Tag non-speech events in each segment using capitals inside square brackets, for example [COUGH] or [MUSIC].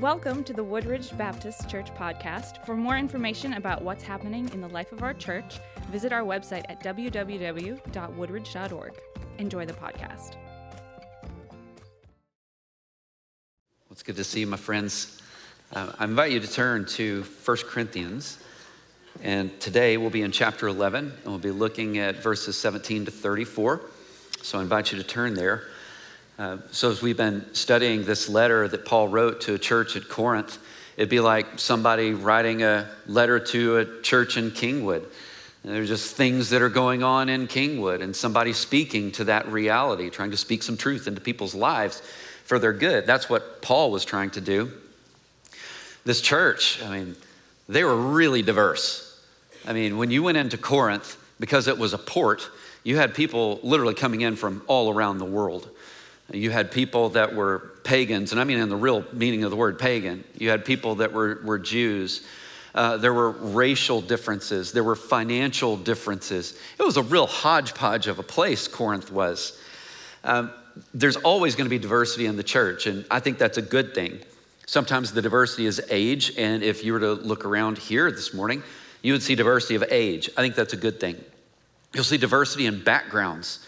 Welcome to the Woodridge Baptist Church podcast. For more information about what's happening in the life of our church, visit our website at www.woodridge.org. Enjoy the podcast. It's good to see you, my friends. Uh, I invite you to turn to 1 Corinthians. And today we'll be in chapter 11, and we'll be looking at verses 17 to 34. So I invite you to turn there. Uh, so, as we've been studying this letter that Paul wrote to a church at Corinth, it'd be like somebody writing a letter to a church in Kingwood. There's just things that are going on in Kingwood, and somebody speaking to that reality, trying to speak some truth into people's lives for their good. That's what Paul was trying to do. This church, I mean, they were really diverse. I mean, when you went into Corinth, because it was a port, you had people literally coming in from all around the world. You had people that were pagans, and I mean in the real meaning of the word pagan. You had people that were, were Jews. Uh, there were racial differences, there were financial differences. It was a real hodgepodge of a place, Corinth was. Um, there's always going to be diversity in the church, and I think that's a good thing. Sometimes the diversity is age, and if you were to look around here this morning, you would see diversity of age. I think that's a good thing. You'll see diversity in backgrounds.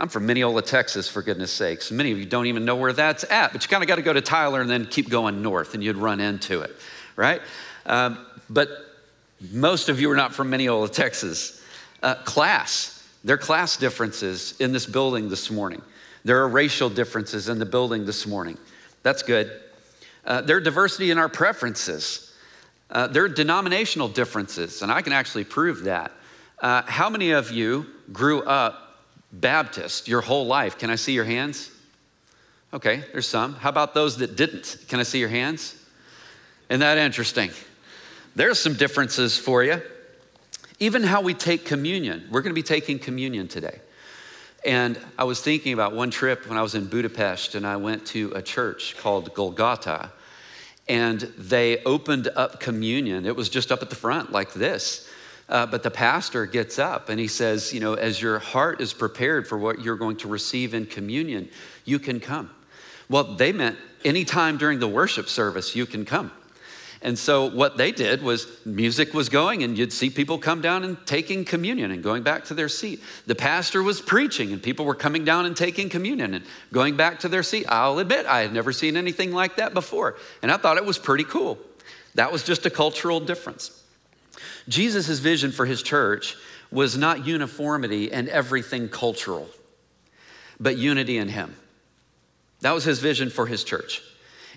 I'm from Mineola, Texas, for goodness sakes. Many of you don't even know where that's at, but you kind of got to go to Tyler and then keep going north, and you'd run into it, right? Um, but most of you are not from Mineola, Texas. Uh, class, there are class differences in this building this morning. There are racial differences in the building this morning. That's good. Uh, there are diversity in our preferences. Uh, there are denominational differences, and I can actually prove that. Uh, how many of you grew up Baptist your whole life? Can I see your hands? Okay, there's some. How about those that didn't? Can I see your hands? Isn't that interesting? There's some differences for you. Even how we take communion. We're going to be taking communion today. And I was thinking about one trip when I was in Budapest and I went to a church called Golgotha and they opened up communion. It was just up at the front like this. Uh, but the pastor gets up and he says, You know, as your heart is prepared for what you're going to receive in communion, you can come. Well, they meant anytime during the worship service, you can come. And so what they did was music was going, and you'd see people come down and taking communion and going back to their seat. The pastor was preaching, and people were coming down and taking communion and going back to their seat. I'll admit, I had never seen anything like that before, and I thought it was pretty cool. That was just a cultural difference. Jesus' vision for his church was not uniformity and everything cultural, but unity in him. That was his vision for his church.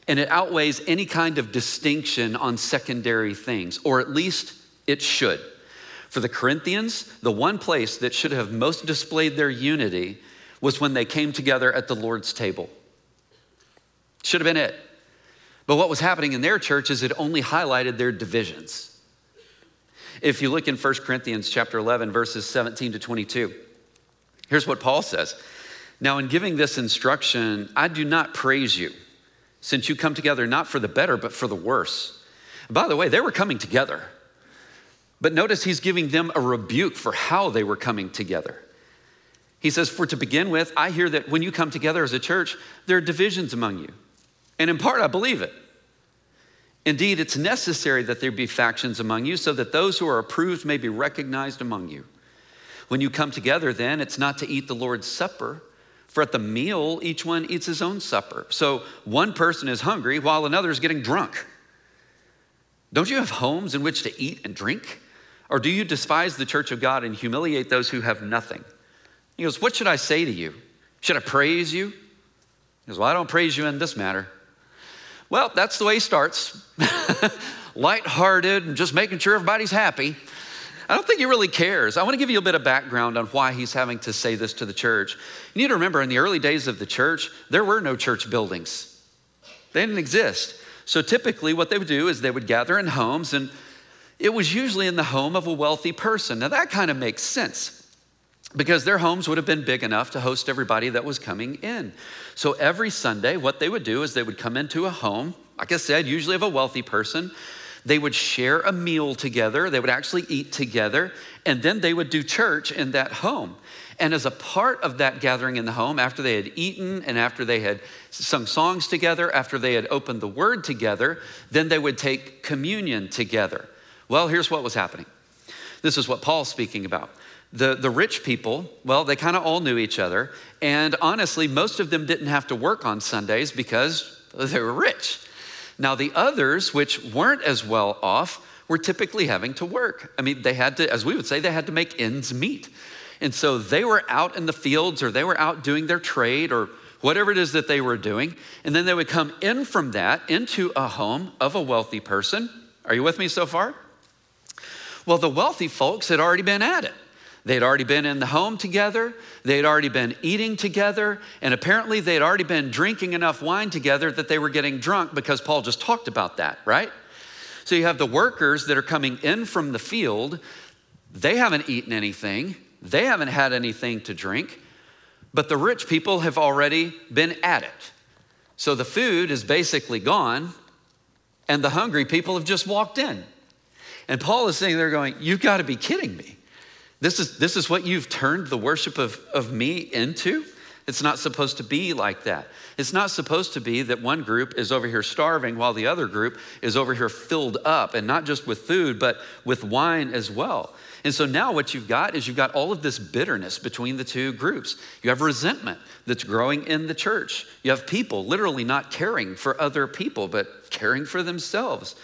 And it outweighs any kind of distinction on secondary things, or at least it should. For the Corinthians, the one place that should have most displayed their unity was when they came together at the Lord's table. Should have been it. But what was happening in their church is it only highlighted their divisions. If you look in 1 Corinthians chapter 11 verses 17 to 22, here's what Paul says. Now in giving this instruction, I do not praise you, since you come together not for the better but for the worse. By the way, they were coming together. But notice he's giving them a rebuke for how they were coming together. He says, For to begin with, I hear that when you come together as a church, there are divisions among you. And in part, I believe it. Indeed, it's necessary that there be factions among you so that those who are approved may be recognized among you. When you come together, then, it's not to eat the Lord's Supper, for at the meal, each one eats his own supper. So one person is hungry while another is getting drunk. Don't you have homes in which to eat and drink? Or do you despise the church of God and humiliate those who have nothing? He goes, What should I say to you? Should I praise you? He goes, Well, I don't praise you in this matter. Well, that's the way he starts. [LAUGHS] Lighthearted and just making sure everybody's happy. I don't think he really cares. I want to give you a bit of background on why he's having to say this to the church. You need to remember, in the early days of the church, there were no church buildings, they didn't exist. So typically, what they would do is they would gather in homes, and it was usually in the home of a wealthy person. Now, that kind of makes sense because their homes would have been big enough to host everybody that was coming in. So every Sunday, what they would do is they would come into a home, like I said, usually of a wealthy person. They would share a meal together, they would actually eat together, and then they would do church in that home. And as a part of that gathering in the home, after they had eaten and after they had sung songs together, after they had opened the word together, then they would take communion together. Well, here's what was happening. This is what Paul's speaking about. The, the rich people, well, they kind of all knew each other. And honestly, most of them didn't have to work on Sundays because [LAUGHS] they were rich. Now, the others, which weren't as well off, were typically having to work. I mean, they had to, as we would say, they had to make ends meet. And so they were out in the fields or they were out doing their trade or whatever it is that they were doing. And then they would come in from that into a home of a wealthy person. Are you with me so far? Well, the wealthy folks had already been at it. They'd already been in the home together, they'd already been eating together, and apparently they'd already been drinking enough wine together that they were getting drunk because Paul just talked about that, right? So you have the workers that are coming in from the field, they haven't eaten anything, they haven't had anything to drink, but the rich people have already been at it. So the food is basically gone, and the hungry people have just walked in. And Paul is sitting there going, You've got to be kidding me. This is, this is what you've turned the worship of, of me into? It's not supposed to be like that. It's not supposed to be that one group is over here starving while the other group is over here filled up, and not just with food, but with wine as well. And so now what you've got is you've got all of this bitterness between the two groups. You have resentment that's growing in the church. You have people literally not caring for other people, but caring for themselves.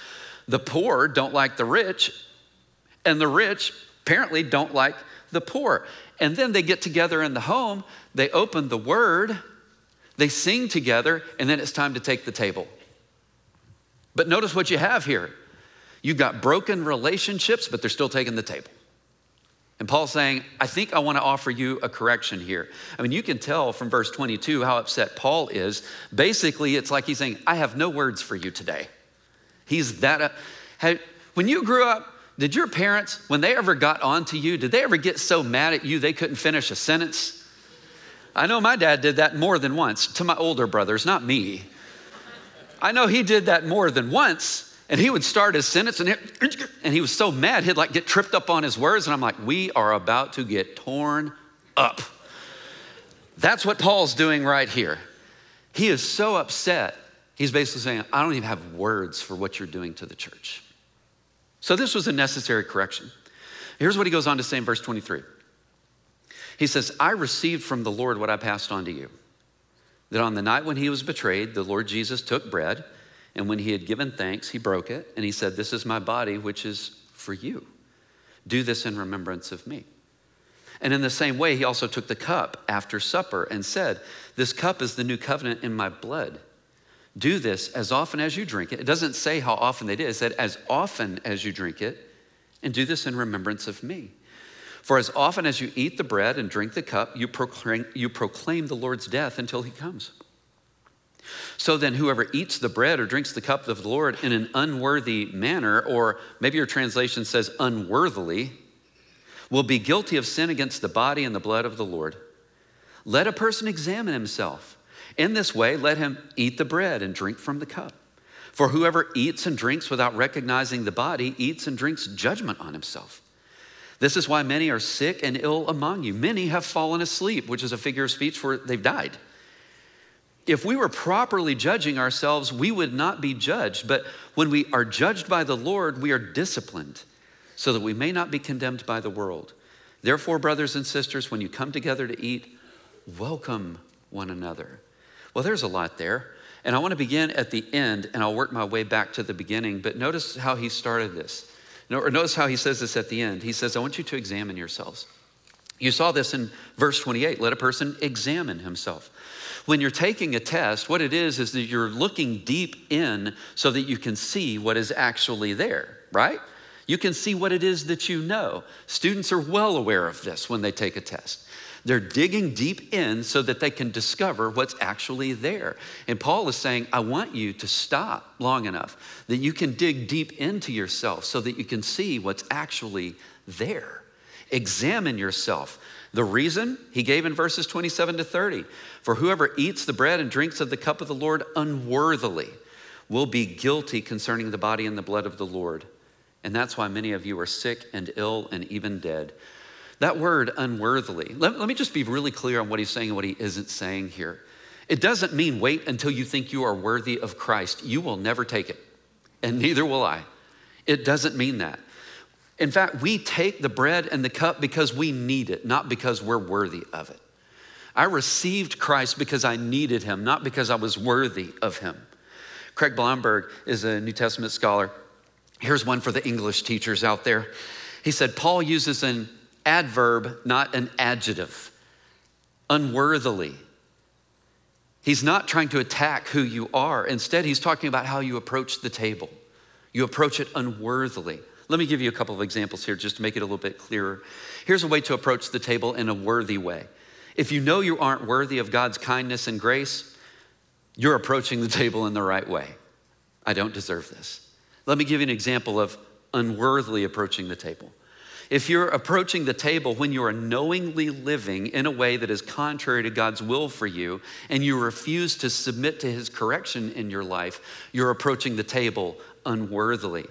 The poor don't like the rich, and the rich apparently don't like the poor. And then they get together in the home, they open the word, they sing together, and then it's time to take the table. But notice what you have here. You've got broken relationships, but they're still taking the table. And Paul's saying, I think I want to offer you a correction here. I mean, you can tell from verse 22 how upset Paul is. Basically, it's like he's saying, I have no words for you today. He's that. When you grew up, did your parents, when they ever got onto you, did they ever get so mad at you they couldn't finish a sentence? I know my dad did that more than once to my older brothers, not me. I know he did that more than once. And he would start his sentence and, and he was so mad, he'd like get tripped up on his words. And I'm like, we are about to get torn up. That's what Paul's doing right here. He is so upset. He's basically saying, I don't even have words for what you're doing to the church. So this was a necessary correction. Here's what he goes on to say in verse 23. He says, I received from the Lord what I passed on to you. That on the night when he was betrayed, the Lord Jesus took bread. And when he had given thanks, he broke it and he said, This is my body, which is for you. Do this in remembrance of me. And in the same way, he also took the cup after supper and said, This cup is the new covenant in my blood. Do this as often as you drink it. It doesn't say how often they did, it said, As often as you drink it, and do this in remembrance of me. For as often as you eat the bread and drink the cup, you proclaim, you proclaim the Lord's death until he comes. So then, whoever eats the bread or drinks the cup of the Lord in an unworthy manner, or maybe your translation says unworthily, will be guilty of sin against the body and the blood of the Lord. Let a person examine himself. In this way, let him eat the bread and drink from the cup. For whoever eats and drinks without recognizing the body eats and drinks judgment on himself. This is why many are sick and ill among you. Many have fallen asleep, which is a figure of speech for they've died if we were properly judging ourselves, we would not be judged. But when we are judged by the Lord, we are disciplined so that we may not be condemned by the world. Therefore, brothers and sisters, when you come together to eat, welcome one another. Well, there's a lot there. And I want to begin at the end and I'll work my way back to the beginning. But notice how he started this. Or notice how he says this at the end. He says, I want you to examine yourselves. You saw this in verse 28 let a person examine himself. When you're taking a test, what it is is that you're looking deep in so that you can see what is actually there, right? You can see what it is that you know. Students are well aware of this when they take a test. They're digging deep in so that they can discover what's actually there. And Paul is saying, I want you to stop long enough that you can dig deep into yourself so that you can see what's actually there. Examine yourself. The reason he gave in verses 27 to 30 for whoever eats the bread and drinks of the cup of the Lord unworthily. will be guilty concerning the body and the blood of the Lord. And that's why many of you are sick and ill and even dead. That word, unworthily, let, let me just be really clear on what he's saying and what he isn't saying here. It doesn't mean wait until you think you are worthy of Christ. You will never take it, and neither will I. It doesn't mean that. In fact, we take the bread and the cup because we need it, not because we're worthy of it. I received Christ because I needed him, not because I was worthy of him. Craig Blomberg is a New Testament scholar. Here's one for the English teachers out there. He said, Paul uses an adverb, not an adjective. Unworthily. He's not trying to attack who you are. Instead, he's talking about how you approach the table. You approach it unworthily. Let me give you a couple of examples here just to make it a little bit clearer. Here's a way to approach the table in a worthy way. If you know you aren't worthy of God's kindness and grace, you're approaching the table in the right way. I don't deserve this. Let me give you an example of unworthily approaching the table. If you're approaching the table when you are knowingly living in a way that is contrary to God's will for you and you refuse to submit to his correction in your life, you're approaching the table unworthily.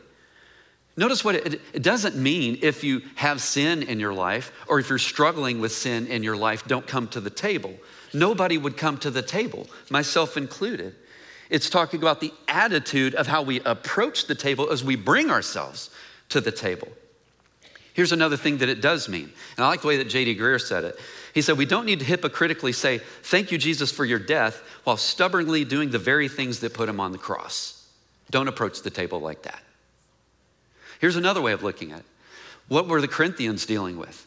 Notice what it, it, doesn't mean if you have sin in your life or if you're struggling with sin in your life, don't come to the table. Nobody would come to the table, myself included. It's talking about the attitude of how we approach the table as we bring ourselves to the table. Here's another thing that it does mean, and I like the way that J.D. Greear said it. He said, We don't need to hypocritically say, Thank you, Jesus, for your death, while stubbornly doing the very things that put him on the cross. Don't approach the table like that. Here's another way of looking at it. What were the Corinthians dealing with?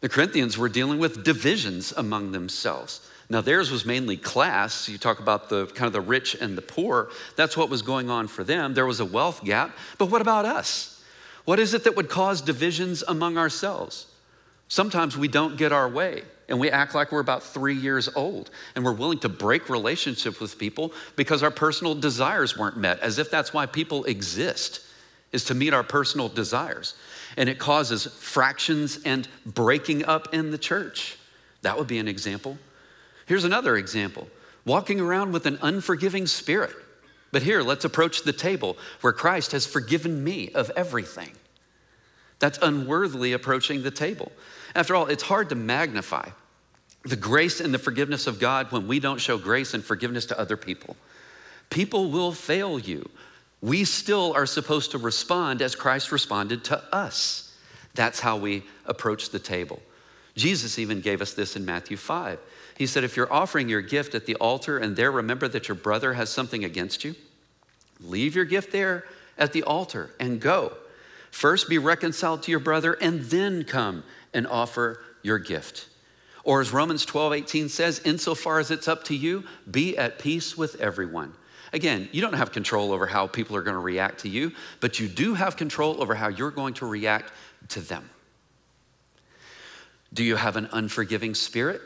The Corinthians were dealing with divisions among themselves. Now, theirs was mainly class. You talk about the kind of the rich and the poor. That's what was going on for them. There was a wealth gap. But what about us? What is it that would cause divisions among ourselves? Sometimes we don't get our way and we act like we're about three years old and we're willing to break relationships with people because our personal desires weren't met, as if that's why people exist is to meet our personal desires. And it causes fractions and breaking up in the church. That would be an example. Here's another example walking around with an unforgiving spirit. But here, let's approach the table where Christ has forgiven me of everything. That's unworthily approaching the table. After all, it's hard to magnify the grace and the forgiveness of God when we don't show grace and forgiveness to other people. People will fail you we still are supposed to respond as Christ responded to us. That's how we approach the table. Jesus even gave us this in Matthew 5. He said, If you're offering your gift at the altar and there remember that your brother has something against you, leave your gift there at the altar and go. First be reconciled to your brother and then come and offer your gift. Or as Romans 12, 18 says, insofar as it's up to you, be at peace with everyone. Again, you don't have control over how people are going to react to you, but you do have control over how you're going to react to them. Do you have an unforgiving spirit?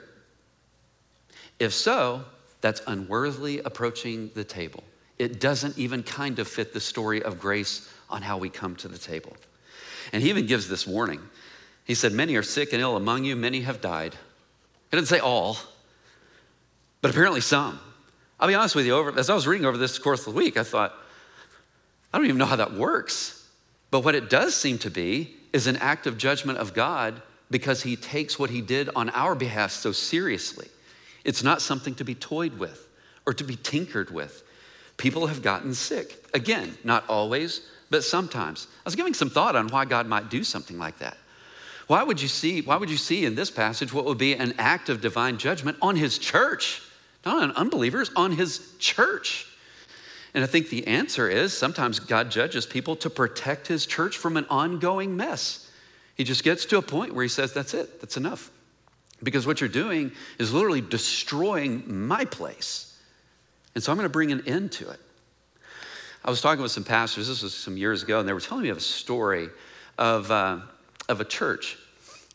If so, that's unworthily approaching the table. It doesn't even kind of fit the story of grace on how we come to the table. And he even gives this warning. He said, Many are sick and ill among you, many have died. He didn't say all, but apparently some. I'll be honest with you, over, as I was reading over this course of the week, I thought, I don't even know how that works. But what it does seem to be is an act of judgment of God because he takes what he did on our behalf so seriously. It's not something to be toyed with or to be tinkered with. People have gotten sick. Again, not always, but sometimes. I was giving some thought on why God might do something like that. Why would you see, why would you see in this passage what would be an act of divine judgment on his church? not on unbelievers, on his church. And I think the answer is sometimes God judges people to protect his church from an ongoing mess. He just gets to a point where he says, That's it, that's enough. Because what you're doing is literally destroying my place. And so I'm going to bring an end to it. I was talking with some pastors, this was some years ago, and they were telling me of a story of, uh, of a church.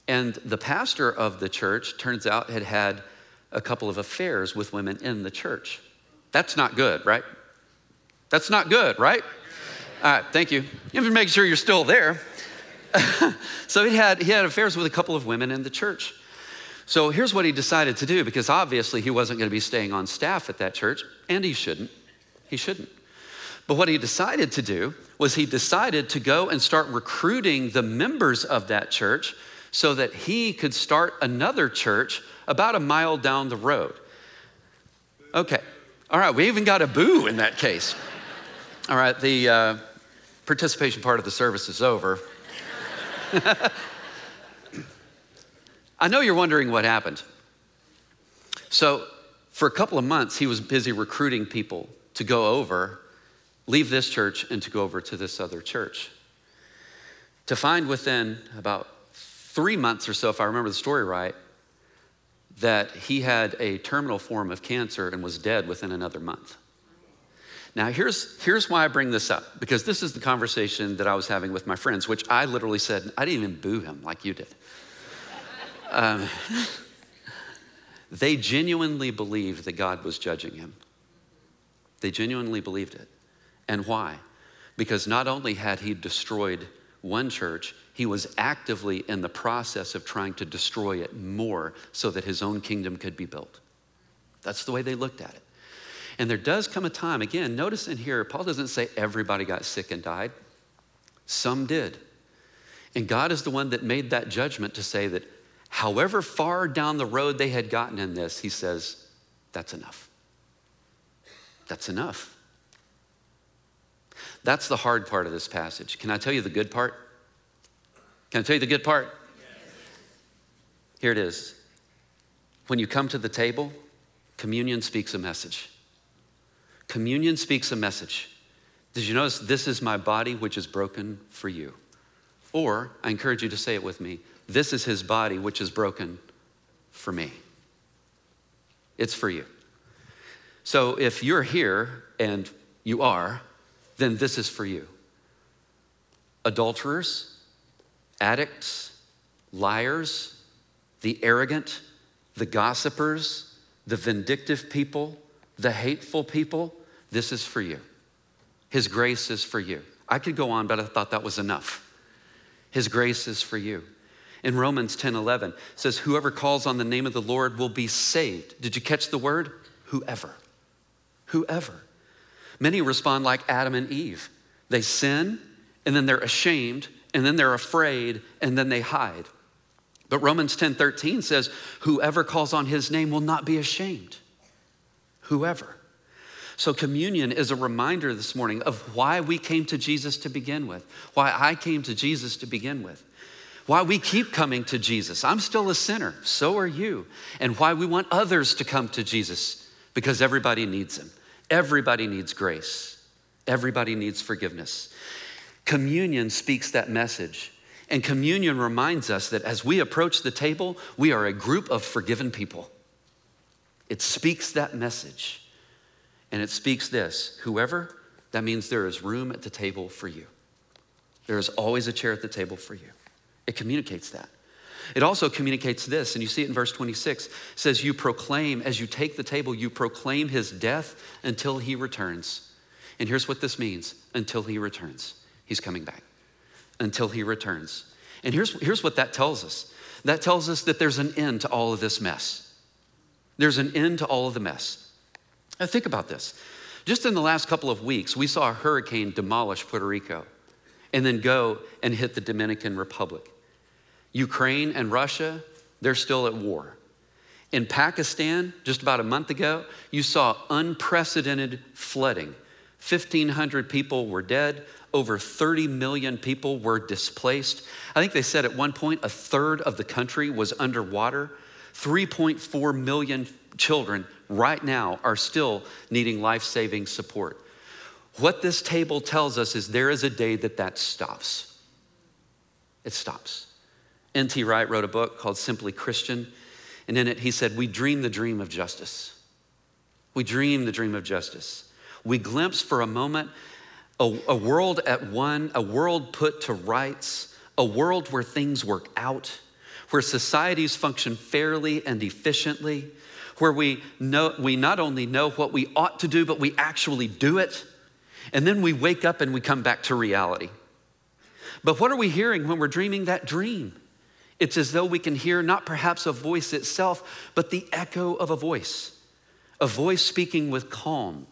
And the pastor of the church, turns out, had had a couple of affairs with women in the church. That's not good, right? That's not good, right? All right, thank you. You have to make sure you're still there. [LAUGHS] so he had, he had affairs with a couple of women in the church. So here's what he decided to do because obviously he wasn't going to be staying on staff at that church, and he shouldn't. He shouldn't. But what he decided to do was he decided to go and start recruiting the members of that church so that he could start another church about a mile down the road. Okay, all right, we even got a boo in that case. All right, the uh, participation part of the service is over. [LAUGHS] I know you're wondering what happened. So, for a couple of months, he was busy recruiting people to go over, leave this church, and to go over to this other church. To find within about three months or so, if I remember the story right, that he had a terminal form of cancer and was dead within another month. Now, here's, here's why I bring this up, because this is the conversation that I was having with my friends, which I literally said, I didn't even boo him like you did. Um, they genuinely believed that God was judging him. They genuinely believed it. And why? Because not only had he destroyed one church, he was actively in the process of trying to destroy it more so that his own kingdom could be built. That's the way they looked at it. And there does come a time, again, notice in here, Paul doesn't say everybody got sick and died. Some did. And God is the one that made that judgment to say that however far down the road they had gotten in this, he says, that's enough. That's enough. That's the hard part of this passage. Can I tell you the good part? Can I tell you the good part? Here it is. When you come to the table, communion speaks a message. Communion speaks a message. Did you notice this is my body which is broken for you? Or I encourage you to say it with me this is his body which is broken for me. It's for you. So if you're here and you are, then this is for you. Adulterers, addicts, liars, the arrogant, the gossipers, the vindictive people, the hateful people, this is for you. His grace is for you. I could go on, but I thought that was enough. His grace is for you. In Romans 10 11, says, Whoever calls on the name of the Lord will be saved. Did you catch the word? Whoever. Whoever. Many respond like Adam and Eve. They sin, and then they're ashamed, and then they're afraid, and then they hide. But Romans 10 13 says, Whoever calls on his name will not be ashamed. Whoever. So, communion is a reminder this morning of why we came to Jesus to begin with, why I came to Jesus to begin with, why we keep coming to Jesus. I'm still a sinner, so are you, and why we want others to come to Jesus because everybody needs Him. Everybody needs grace, everybody needs forgiveness. Communion speaks that message. And communion reminds us that as we approach the table, we are a group of forgiven people. It speaks that message. And it speaks this whoever, that means there is room at the table for you. There is always a chair at the table for you. It communicates that. It also communicates this, and you see it in verse 26. It says, You proclaim, as you take the table, you proclaim his death until he returns. And here's what this means until he returns. He's coming back. Until he returns. And here's, here's what that tells us that tells us that there's an end to all of this mess. There's an end to all of the mess. Now, think about this. Just in the last couple of weeks, we saw a hurricane demolish Puerto Rico and then go and hit the Dominican Republic. Ukraine and Russia, they're still at war. In Pakistan, just about a month ago, you saw unprecedented flooding. 1,500 people were dead, over 30 million people were displaced. I think they said at one point a third of the country was underwater. 3.4 million children right now are still needing life saving support. What this table tells us is there is a day that that stops. It stops. N.T. Wright wrote a book called Simply Christian, and in it he said, We dream the dream of justice. We dream the dream of justice. We glimpse for a moment a, a world at one, a world put to rights, a world where things work out, where societies function fairly and efficiently, where we, know, we not only know what we ought to do, but we actually do it. And then we wake up and we come back to reality. But what are we hearing when we're dreaming that dream? It's as though we can hear not perhaps a voice itself, but the echo of a voice. A voice speaking with calm,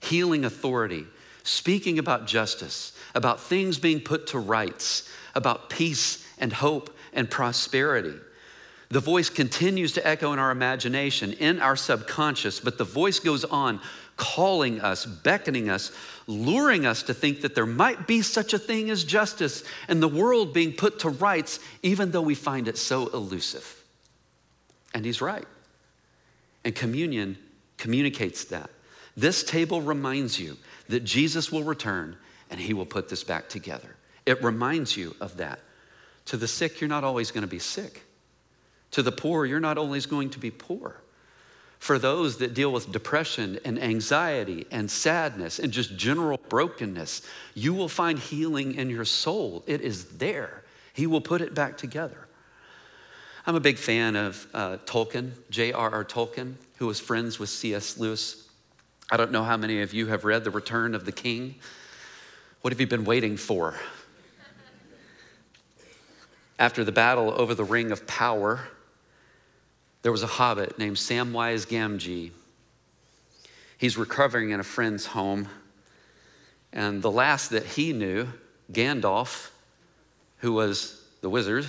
healing authority, speaking about justice, about things being put to rights, about peace and hope and prosperity. The voice continues to echo in our imagination, in our subconscious, but the voice goes on calling us, beckoning us, luring us to think that there might be such a thing as justice and the world being put to rights, even though we find it so elusive. And he's right. And communion communicates that. This table reminds you that Jesus will return and he will put this back together. It reminds you of that. To the sick, you're not always going to be sick. To the poor, you're not always going to be poor. For those that deal with depression and anxiety and sadness and just general brokenness, you will find healing in your soul. It is there. He will put it back together. I'm a big fan of uh, Tolkien, J.R.R. Tolkien, who was friends with C.S. Lewis. I don't know how many of you have read The Return of the King. What have you been waiting for? After the battle over the Ring of Power, there was a hobbit named Samwise Gamgee. He's recovering in a friend's home, and the last that he knew, Gandalf, who was the wizard,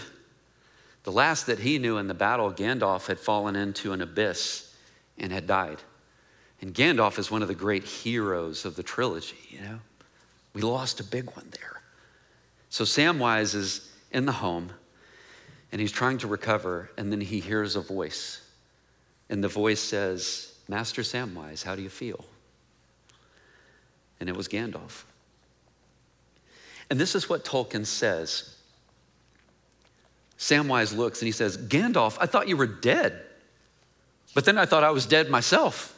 the last that he knew in the battle, Gandalf had fallen into an abyss and had died. And Gandalf is one of the great heroes of the trilogy, you know. We lost a big one there. So Samwise is in the home and he's trying to recover, and then he hears a voice. And the voice says, Master Samwise, how do you feel? And it was Gandalf. And this is what Tolkien says. Samwise looks and he says, Gandalf, I thought you were dead. But then I thought I was dead myself.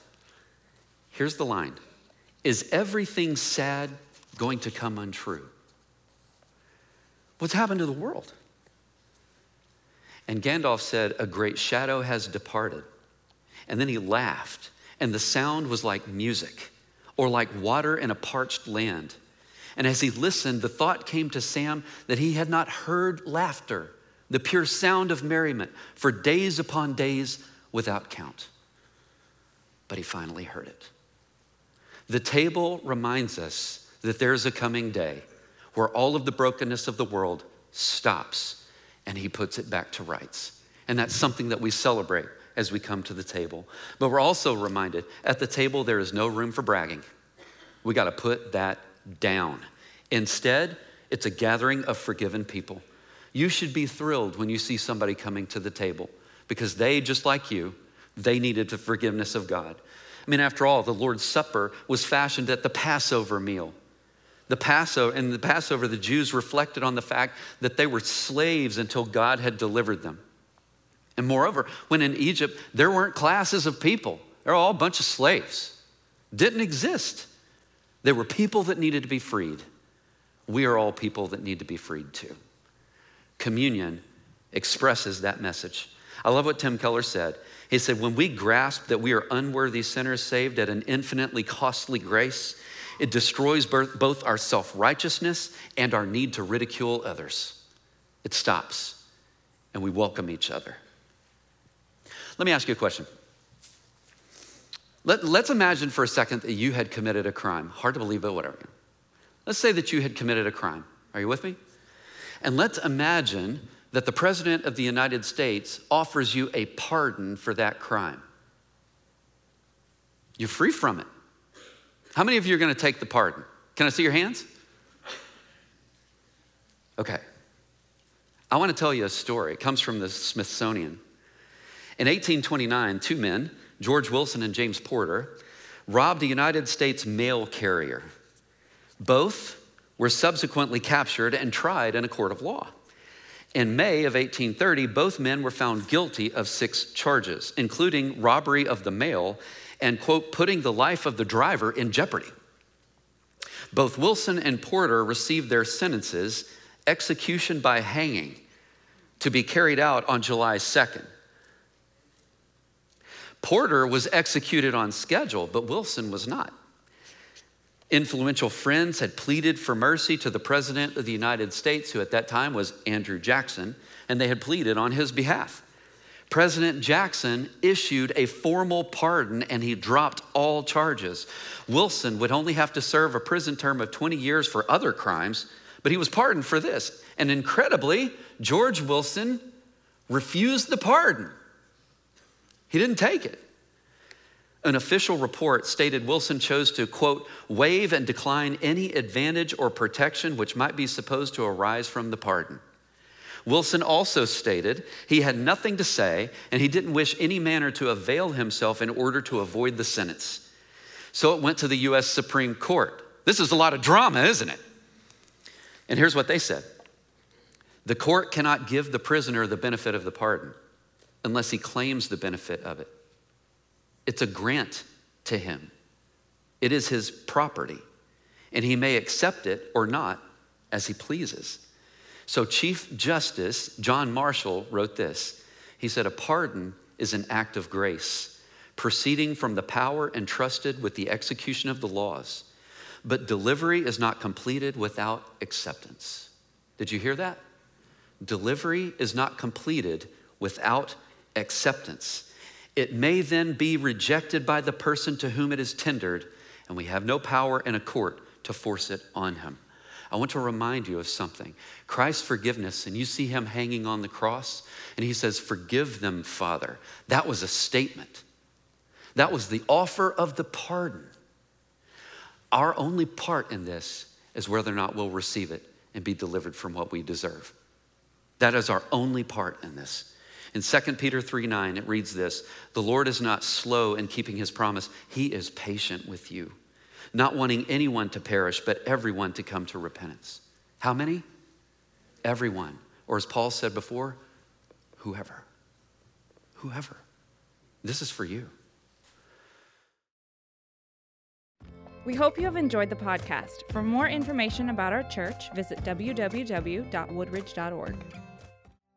Here's the line Is everything sad going to come untrue? What's happened to the world? And Gandalf said, A great shadow has departed. And then he laughed, and the sound was like music or like water in a parched land. And as he listened, the thought came to Sam that he had not heard laughter, the pure sound of merriment, for days upon days without count. But he finally heard it. The table reminds us that there's a coming day where all of the brokenness of the world stops and he puts it back to rights. And that's something that we celebrate as we come to the table. But we're also reminded at the table, there is no room for bragging. We got to put that down. Instead, it's a gathering of forgiven people. You should be thrilled when you see somebody coming to the table because they, just like you, they needed the forgiveness of God. I mean, after all, the Lord's Supper was fashioned at the Passover meal. The Passover, and the Passover, the Jews reflected on the fact that they were slaves until God had delivered them. And moreover, when in Egypt, there weren't classes of people, they were all a bunch of slaves. Didn't exist. There were people that needed to be freed. We are all people that need to be freed too. Communion expresses that message. I love what Tim Keller said. He said, When we grasp that we are unworthy sinners saved at an infinitely costly grace, it destroys both our self righteousness and our need to ridicule others. It stops, and we welcome each other. Let me ask you a question. Let, us imagine for a second that you had committed a crime. Hard to believe, but whatever. Let's say that you had committed a crime. Are you with me? And let's imagine that the President of the United States offers you a pardon for that crime. You're free from it. How many of you are going to take the pardon? Can I see your hands? Okay. I want to tell you a story. It comes from the Smithsonian. In 1829, two men, George Wilson and James Porter, robbed a United States mail carrier. Both were subsequently captured and tried in a court of law. In May of 1830, both men were found guilty of six charges, including robbery of the mail and, quote, putting the life of the driver in jeopardy. Both Wilson and Porter received their sentences, execution by hanging, to be carried out on July 2nd. Porter was executed on schedule, but Wilson was not. Influential friends had pleaded for mercy to the President of the United States, who at that time was Andrew Jackson, and they had pleaded on his behalf. President Jackson issued a formal pardon and he dropped all charges. Wilson would only have to serve a prison term of 20 years for other crimes, but he was pardoned for this. And incredibly, George Wilson refused the pardon. He didn't take it. An official report stated Wilson chose to, quote, waive and decline any advantage or protection which might be supposed to arise from the pardon. Wilson also stated he had nothing to say and he didn't wish any manner to avail himself in order to avoid the sentence. So it went to the U.S. Supreme Court. This is a lot of drama, isn't it? And here's what they said The court cannot give the prisoner the benefit of the pardon unless he claims the benefit of it. It's a grant to him, it is his property, and he may accept it or not as he pleases. So, Chief Justice John Marshall wrote this. He said, A pardon is an act of grace, proceeding from the power entrusted with the execution of the laws. But delivery is not completed without acceptance. Did you hear that? Delivery is not completed without acceptance. It may then be rejected by the person to whom it is tendered, and we have no power in a court to force it on him. I want to remind you of something Christ's forgiveness, and you see him hanging on the cross, and he says, Forgive them, Father. That was a statement. That was the offer of the pardon. Our only part in this is whether or not we'll receive it and be delivered from what we deserve. That is our only part in this. In 2 Peter 3 9, it reads this The Lord is not slow in keeping his promise, he is patient with you not wanting anyone to perish, but everyone to come to repentance. How many? Everyone. Or as Paul said before, whoever. Whoever. This is for you. We hope you have enjoyed the podcast. For more information about our church, visit www.woodridge.org.